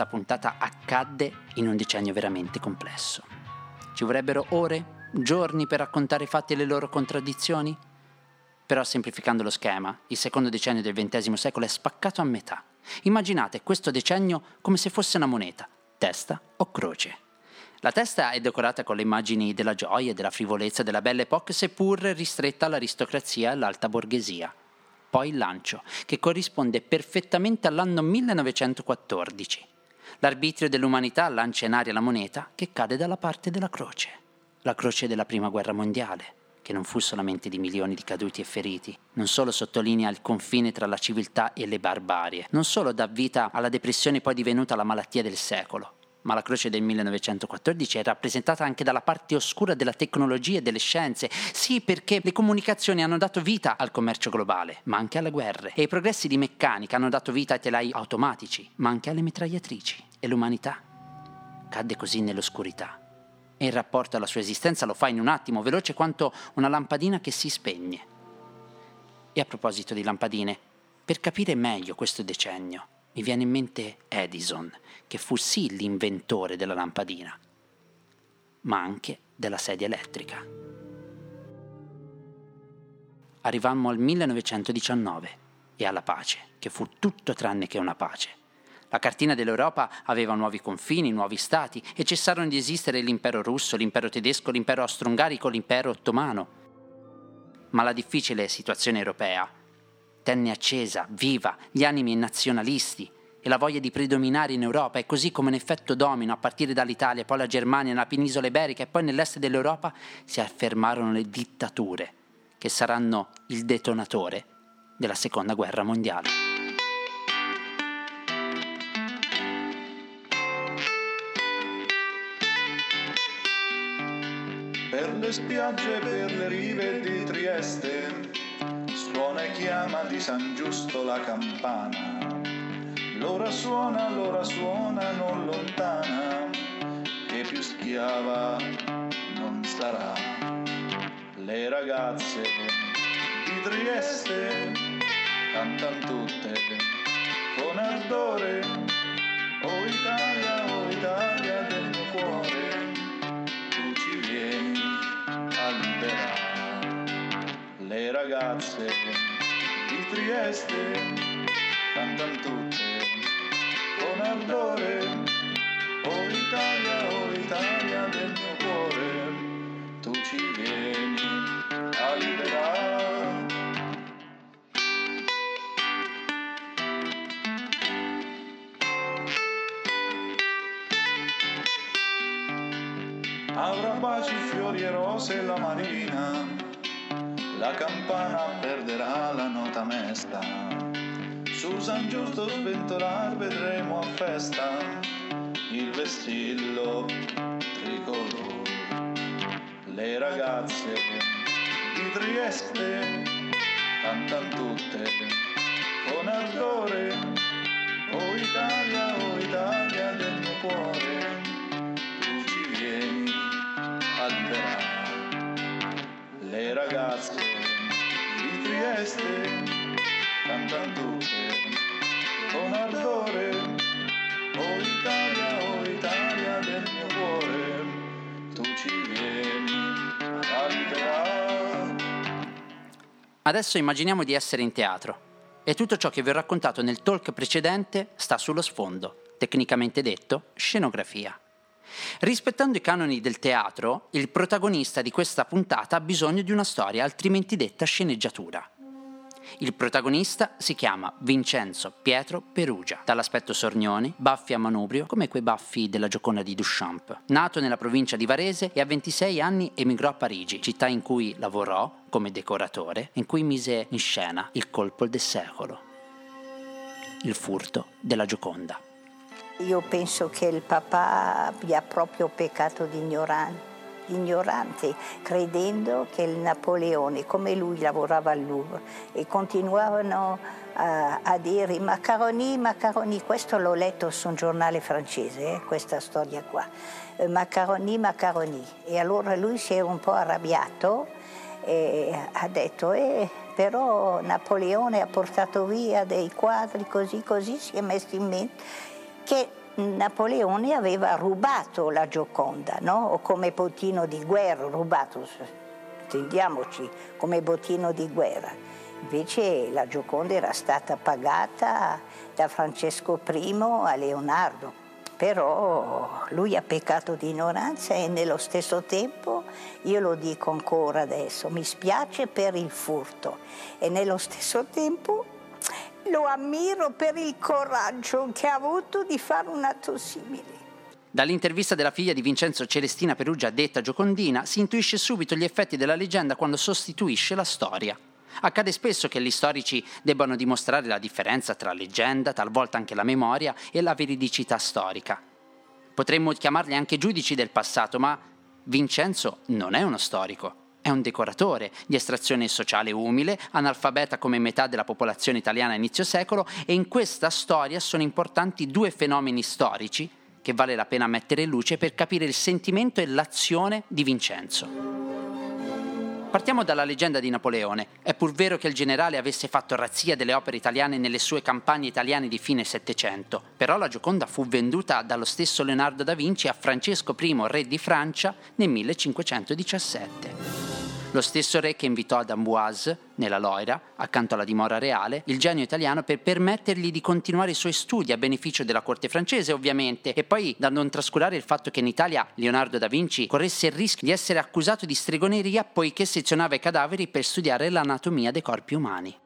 questa puntata accadde in un decennio veramente complesso. Ci vorrebbero ore, giorni per raccontare i fatti e le loro contraddizioni? Però semplificando lo schema, il secondo decennio del XX secolo è spaccato a metà. Immaginate questo decennio come se fosse una moneta, testa o croce. La testa è decorata con le immagini della gioia della frivolezza della Belle Époque, seppur ristretta all'aristocrazia e all'alta borghesia. Poi il lancio, che corrisponde perfettamente all'anno 1914. L'arbitrio dell'umanità lancia in aria la moneta che cade dalla parte della croce, la croce della Prima Guerra Mondiale che non fu solamente di milioni di caduti e feriti, non solo sottolinea il confine tra la civiltà e le barbarie, non solo dà vita alla depressione poi divenuta la malattia del secolo, ma la croce del 1914 è rappresentata anche dalla parte oscura della tecnologia e delle scienze. Sì, perché le comunicazioni hanno dato vita al commercio globale, ma anche alle guerre. E i progressi di meccanica hanno dato vita ai telai automatici, ma anche alle mitragliatrici. E l'umanità cadde così nell'oscurità e in rapporto alla sua esistenza lo fa in un attimo, veloce quanto una lampadina che si spegne. E a proposito di lampadine, per capire meglio questo decennio, mi viene in mente Edison, che fu sì l'inventore della lampadina, ma anche della sedia elettrica. Arrivammo al 1919 e alla pace, che fu tutto tranne che una pace. La cartina dell'Europa aveva nuovi confini, nuovi stati e cessarono di esistere l'impero russo, l'impero tedesco, l'impero austro-ungarico, l'impero ottomano. Ma la difficile situazione europea tenne accesa, viva, gli animi nazionalisti e la voglia di predominare in Europa e così come un effetto domino a partire dall'Italia, poi la Germania, nella penisola iberica e poi nell'est dell'Europa si affermarono le dittature che saranno il detonatore della seconda guerra mondiale. per le spiagge, per le rive di Trieste, suona e chiama di San Giusto la campana. L'ora suona, l'ora suona, non lontana, che più schiava non sarà. Le ragazze di Trieste cantano tutte con ardore, oh Italia, oh Italia del mio cuore le ragazze di Trieste cantano tutte con ardore Oh Italia, oh Italia del mio cuore. Tu ci vieni a liberare. Avrà baci, fiori e rose la marina la campana perderà la nota mesta. Su San Giusto sventolar vedremo a festa il vessillo tricolore. Le ragazze di Trieste cantano tutte con ardore. Oh Italia, oh Italia del mio cuore, tu ci vieni a liberare le ragazze di Trieste cantano tutte con ardore Oh Italia, oh Italia del mio cuore tu ci vieni a liberare Adesso immaginiamo di essere in teatro e tutto ciò che vi ho raccontato nel talk precedente sta sullo sfondo, tecnicamente detto scenografia. Rispettando i canoni del teatro, il protagonista di questa puntata ha bisogno di una storia, altrimenti detta sceneggiatura. Il protagonista si chiama Vincenzo Pietro Perugia, dall'aspetto sornione, baffi a manubrio, come quei baffi della Gioconda di Duchamp. Nato nella provincia di Varese e a 26 anni emigrò a Parigi, città in cui lavorò come decoratore, in cui mise in scena il colpo del secolo, il furto della Gioconda. Io penso che il papà abbia proprio peccato di ignorante, ignorante, credendo che il Napoleone, come lui lavorava al Louvre, e continuavano a, a dire macaroni, macaroni, questo l'ho letto su un giornale francese, eh, questa storia qua, eh, macaroni, macaroni. E allora lui si è un po' arrabbiato e ha detto, eh, però Napoleone ha portato via dei quadri così, così, si è messo in mente che Napoleone aveva rubato la Gioconda, no? o come bottino di guerra, rubato, intendiamoci, come bottino di guerra. Invece la Gioconda era stata pagata da Francesco I a Leonardo, però lui ha peccato di ignoranza e nello stesso tempo, io lo dico ancora adesso, mi spiace per il furto e nello stesso tempo lo ammiro per il coraggio che ha avuto di fare un atto simile. Dall'intervista della figlia di Vincenzo Celestina Perugia detta Giocondina si intuisce subito gli effetti della leggenda quando sostituisce la storia. Accade spesso che gli storici debbano dimostrare la differenza tra leggenda, talvolta anche la memoria, e la veridicità storica. Potremmo chiamarli anche giudici del passato, ma Vincenzo non è uno storico. È un decoratore di estrazione sociale umile, analfabeta come metà della popolazione italiana a inizio secolo e in questa storia sono importanti due fenomeni storici che vale la pena mettere in luce per capire il sentimento e l'azione di Vincenzo. Partiamo dalla leggenda di Napoleone. È pur vero che il generale avesse fatto razzia delle opere italiane nelle sue campagne italiane di fine Settecento, però la Gioconda fu venduta dallo stesso Leonardo da Vinci a Francesco I, re di Francia, nel 1517. Lo stesso re che invitò ad Amboise, nella Loira, accanto alla dimora reale, il genio italiano per permettergli di continuare i suoi studi a beneficio della corte francese, ovviamente, e poi da non trascurare il fatto che in Italia Leonardo da Vinci corresse il rischio di essere accusato di stregoneria poiché sezionava i cadaveri per studiare l'anatomia dei corpi umani.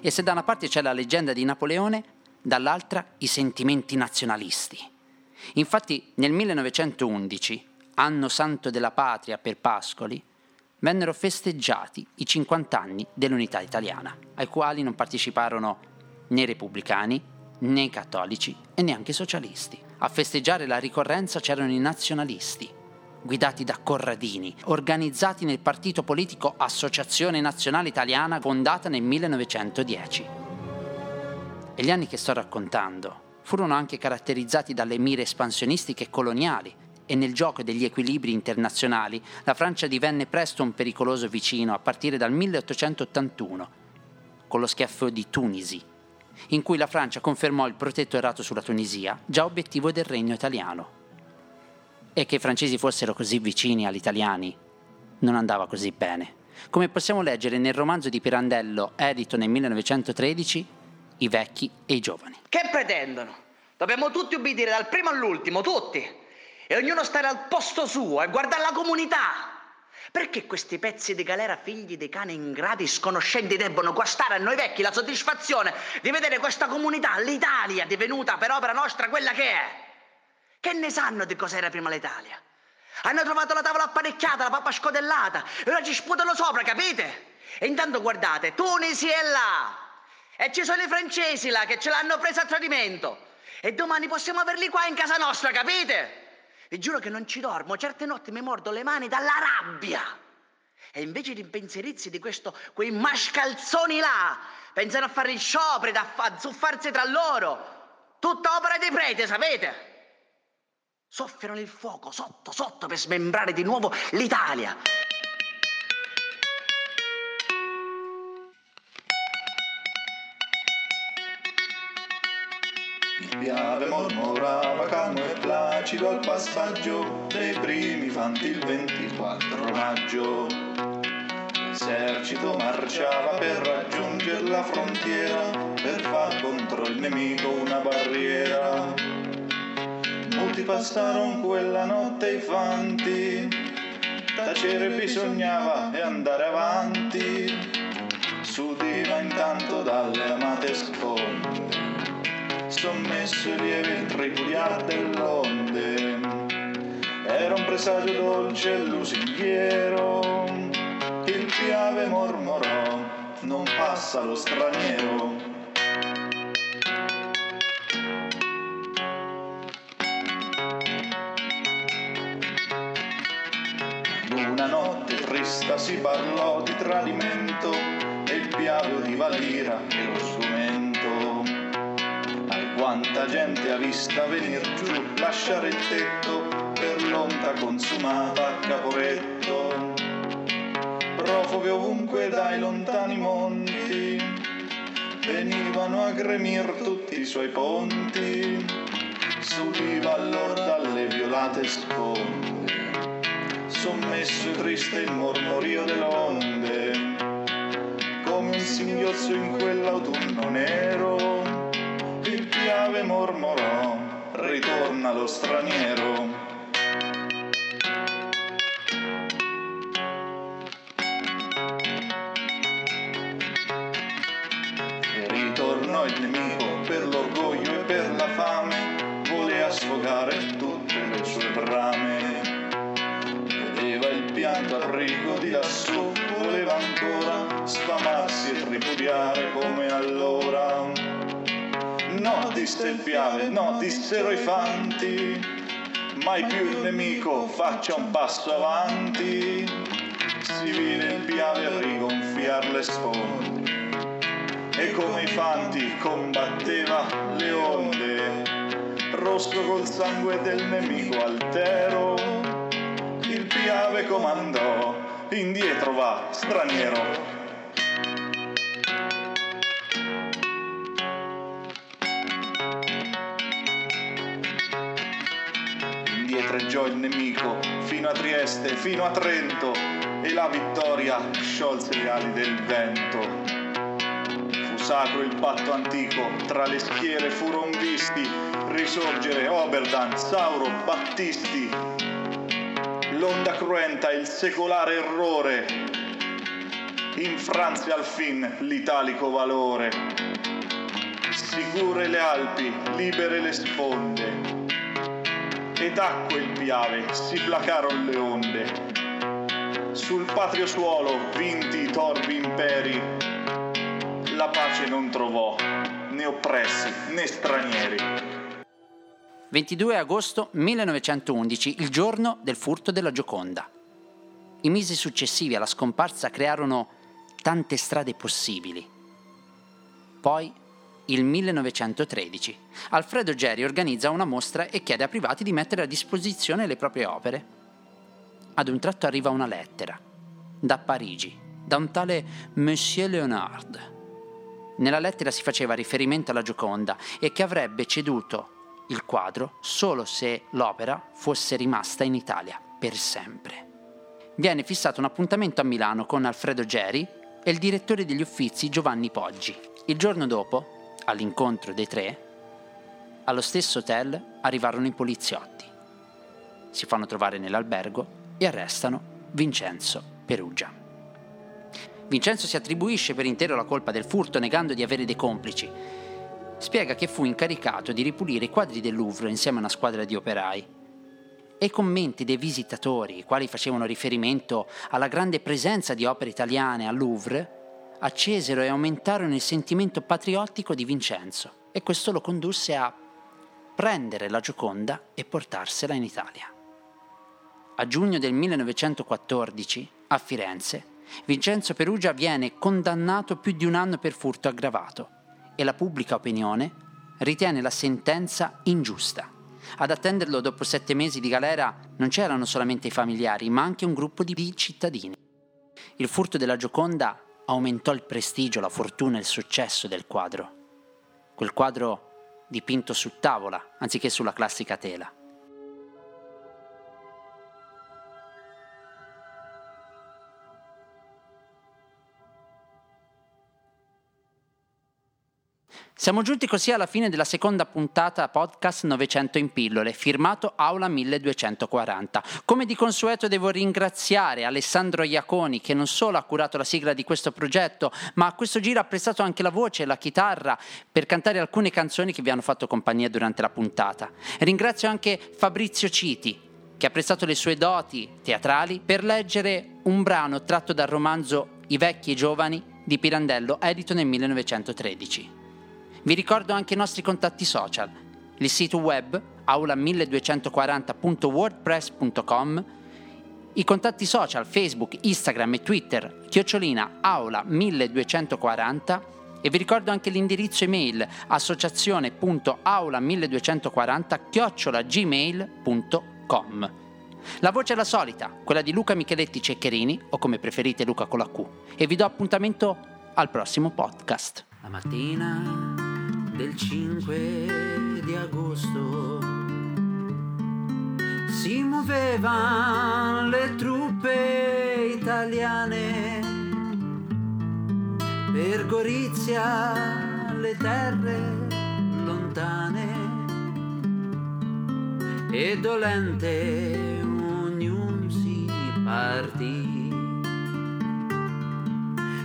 E se da una parte c'è la leggenda di Napoleone, dall'altra i sentimenti nazionalisti. Infatti nel 1911 anno santo della patria per Pascoli, vennero festeggiati i 50 anni dell'unità italiana, ai quali non parteciparono né repubblicani, né cattolici e neanche socialisti. A festeggiare la ricorrenza c'erano i nazionalisti, guidati da Corradini, organizzati nel partito politico Associazione Nazionale Italiana fondata nel 1910. E gli anni che sto raccontando furono anche caratterizzati dalle mire espansionistiche coloniali, e nel gioco degli equilibri internazionali la Francia divenne presto un pericoloso vicino a partire dal 1881, con lo schiaffo di Tunisi, in cui la Francia confermò il protettorato sulla Tunisia, già obiettivo del regno italiano. E che i francesi fossero così vicini agli italiani non andava così bene. Come possiamo leggere nel romanzo di Pirandello, edito nel 1913, I vecchi e i giovani. Che pretendono? Dobbiamo tutti ubbidire dal primo all'ultimo, tutti e ognuno stare al posto suo e guardare la comunità. Perché questi pezzi di galera, figli di cani ingrati, sconoscenti, debbono guastare a noi vecchi la soddisfazione di vedere questa comunità, l'Italia, divenuta per opera nostra quella che è? Che ne sanno di cos'era prima l'Italia? Hanno trovato la tavola apparecchiata, la pappa scodellata, e ora ci sputano sopra, capite? E intanto guardate, Tunisi è là! E ci sono i francesi là che ce l'hanno presa a tradimento. E domani possiamo averli qua in casa nostra, capite? Vi giuro che non ci dormo, certe notti mi mordo le mani dalla rabbia. E invece di impensierirsi di questo, quei mascalzoni là, pensano a fare il sciopero, a zuffarsi tra loro. Tutta opera dei preti, sapete? Soffiano il fuoco sotto, sotto per smembrare di nuovo l'Italia. Piave mormorava calmo e placido al passaggio dei primi fanti il 24 maggio. L'esercito marciava per raggiungere la frontiera, per far contro il nemico una barriera. Molti passarono quella notte i fanti, tacere bisognava e andare avanti, s'udiva intanto dalle amate sponde sommesso e lieve il tripudiar dell'onde. Era un presagio dolce e lusinghiero, il piave mormorò, non passa lo straniero. Una notte trista si parlò di tradimento e il piave udiva l'ira e lo quanta gente ha vista venir giù, lasciare il tetto per l'onta consumata a caporetto. Profughe ovunque dai lontani monti, venivano a gremir tutti i suoi ponti, subiva allora dalle violate sponde, sommesso e triste il mormorio delle onde, come un singhiozzo in quell'autunno nero, piave mormorò, ritorna lo straniero. il nemico per l'orgoglio e per la fame, voleva sfogare tutte le sue brame. Vedeva il pianto al rigo di lassù, voleva ancora sfamarsi e tripudiare come. No, disse il piave, no, i fanti, mai più il nemico faccia un passo avanti. Si vide il piave rigonfiar le sponde e come i fanti combatteva le onde, rosso col sangue del nemico altero, il piave comandò, indietro va, straniero. Il nemico fino a Trieste, fino a Trento e la vittoria sciolse le ali del vento sacro il patto antico, tra le schiere furon visti risorgere Oberdan, Sauro, Battisti. L'onda cruenta, il secolare errore, infranse al fin l'italico valore. Sicure le Alpi, libere le sponde, ed acque il piave, si placaron le onde. Sul patrio suolo, vinti i torbi imperi, la pace non trovò né oppressi né stranieri. 22 agosto 1911, il giorno del furto della Gioconda. I mesi successivi alla scomparsa crearono tante strade possibili. Poi, il 1913, Alfredo Geri organizza una mostra e chiede a privati di mettere a disposizione le proprie opere. Ad un tratto arriva una lettera, da Parigi, da un tale Monsieur Leonard, nella lettera si faceva riferimento alla Gioconda e che avrebbe ceduto il quadro solo se l'opera fosse rimasta in Italia per sempre. Viene fissato un appuntamento a Milano con Alfredo Geri e il direttore degli uffizi Giovanni Poggi. Il giorno dopo, all'incontro dei tre, allo stesso hotel arrivarono i poliziotti. Si fanno trovare nell'albergo e arrestano Vincenzo Perugia. Vincenzo si attribuisce per intero la colpa del furto negando di avere dei complici. Spiega che fu incaricato di ripulire i quadri del Louvre insieme a una squadra di operai. E i commenti dei visitatori, i quali facevano riferimento alla grande presenza di opere italiane al Louvre, accesero e aumentarono il sentimento patriottico di Vincenzo e questo lo condusse a prendere la Gioconda e portarsela in Italia. A giugno del 1914, a Firenze, Vincenzo Perugia viene condannato più di un anno per furto aggravato e la pubblica opinione ritiene la sentenza ingiusta. Ad attenderlo dopo sette mesi di galera non c'erano solamente i familiari, ma anche un gruppo di cittadini. Il furto della Gioconda aumentò il prestigio, la fortuna e il successo del quadro. Quel quadro dipinto su tavola anziché sulla classica tela. Siamo giunti così alla fine della seconda puntata podcast 900 in pillole, firmato Aula 1240. Come di consueto devo ringraziare Alessandro Iaconi che non solo ha curato la sigla di questo progetto, ma a questo giro ha prestato anche la voce e la chitarra per cantare alcune canzoni che vi hanno fatto compagnia durante la puntata. Ringrazio anche Fabrizio Citi, che ha prestato le sue doti teatrali per leggere un brano tratto dal romanzo I vecchi e i giovani di Pirandello, edito nel 1913. Vi ricordo anche i nostri contatti social, il sito web aula1240.wordpress.com, i contatti social Facebook, Instagram e Twitter, chiocciolina aula1240 e vi ricordo anche l'indirizzo email associazione.aula1240 chiocciolagmail.com. La voce è la solita, quella di Luca Micheletti Ceccherini o come preferite Luca con la Q e vi do appuntamento al prossimo podcast. La mattina del 5 di agosto. Si muovevano le truppe italiane per Gorizia le terre lontane e dolente ognuno si partì.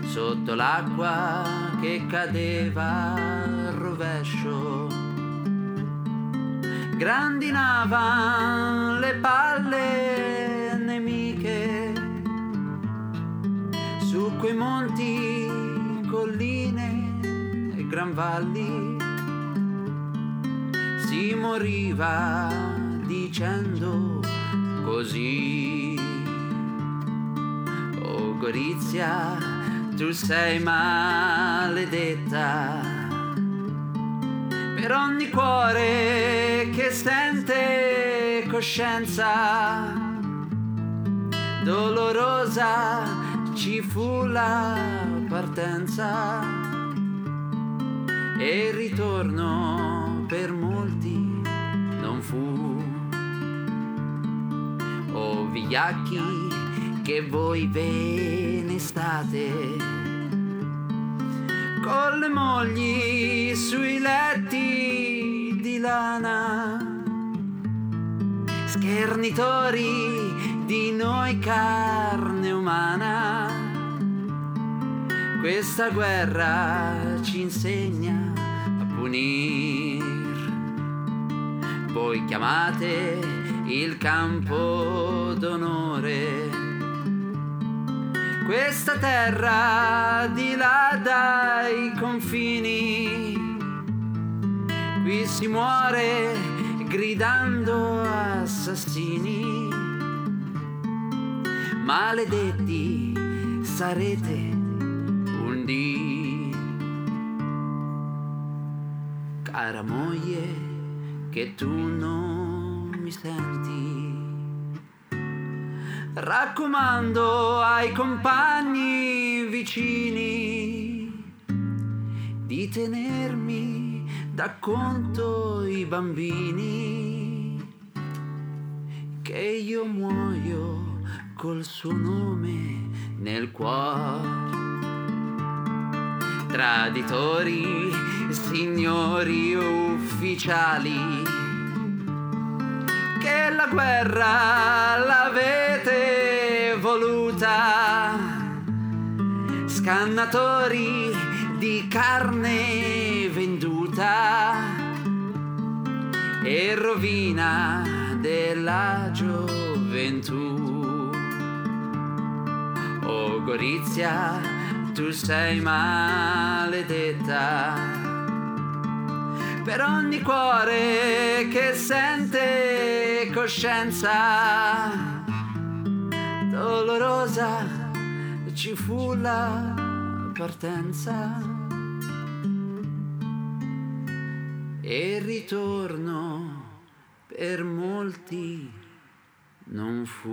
Sotto l'acqua che cadeva rovescio. Grandinavan le palle nemiche. Su quei monti, colline e gran valli si moriva dicendo così. Oh Gorizia, tu sei maledetta per ogni cuore che sente coscienza dolorosa ci fu la partenza e il ritorno per molti non fu. O vigliacchi che voi ve ne state con le mogli sui letti di lana, schernitori di noi carne umana. Questa guerra ci insegna a punir. Voi chiamate il campo d'onore questa terra di là dai confini. Qui si muore gridando assassini. Maledetti sarete un dì. Cara moglie, che tu non mi senti raccomando ai compagni vicini di tenermi da conto i bambini che io muoio col suo nome nel cuore. Traditori, signori ufficiali che la guerra l'avete voluta, scannatori di carne venduta. E rovina della gioventù. Oh Gorizia, tu sei maledetta. Per ogni cuore che sente coscienza dolorosa ci fu la partenza. E il ritorno per molti non fu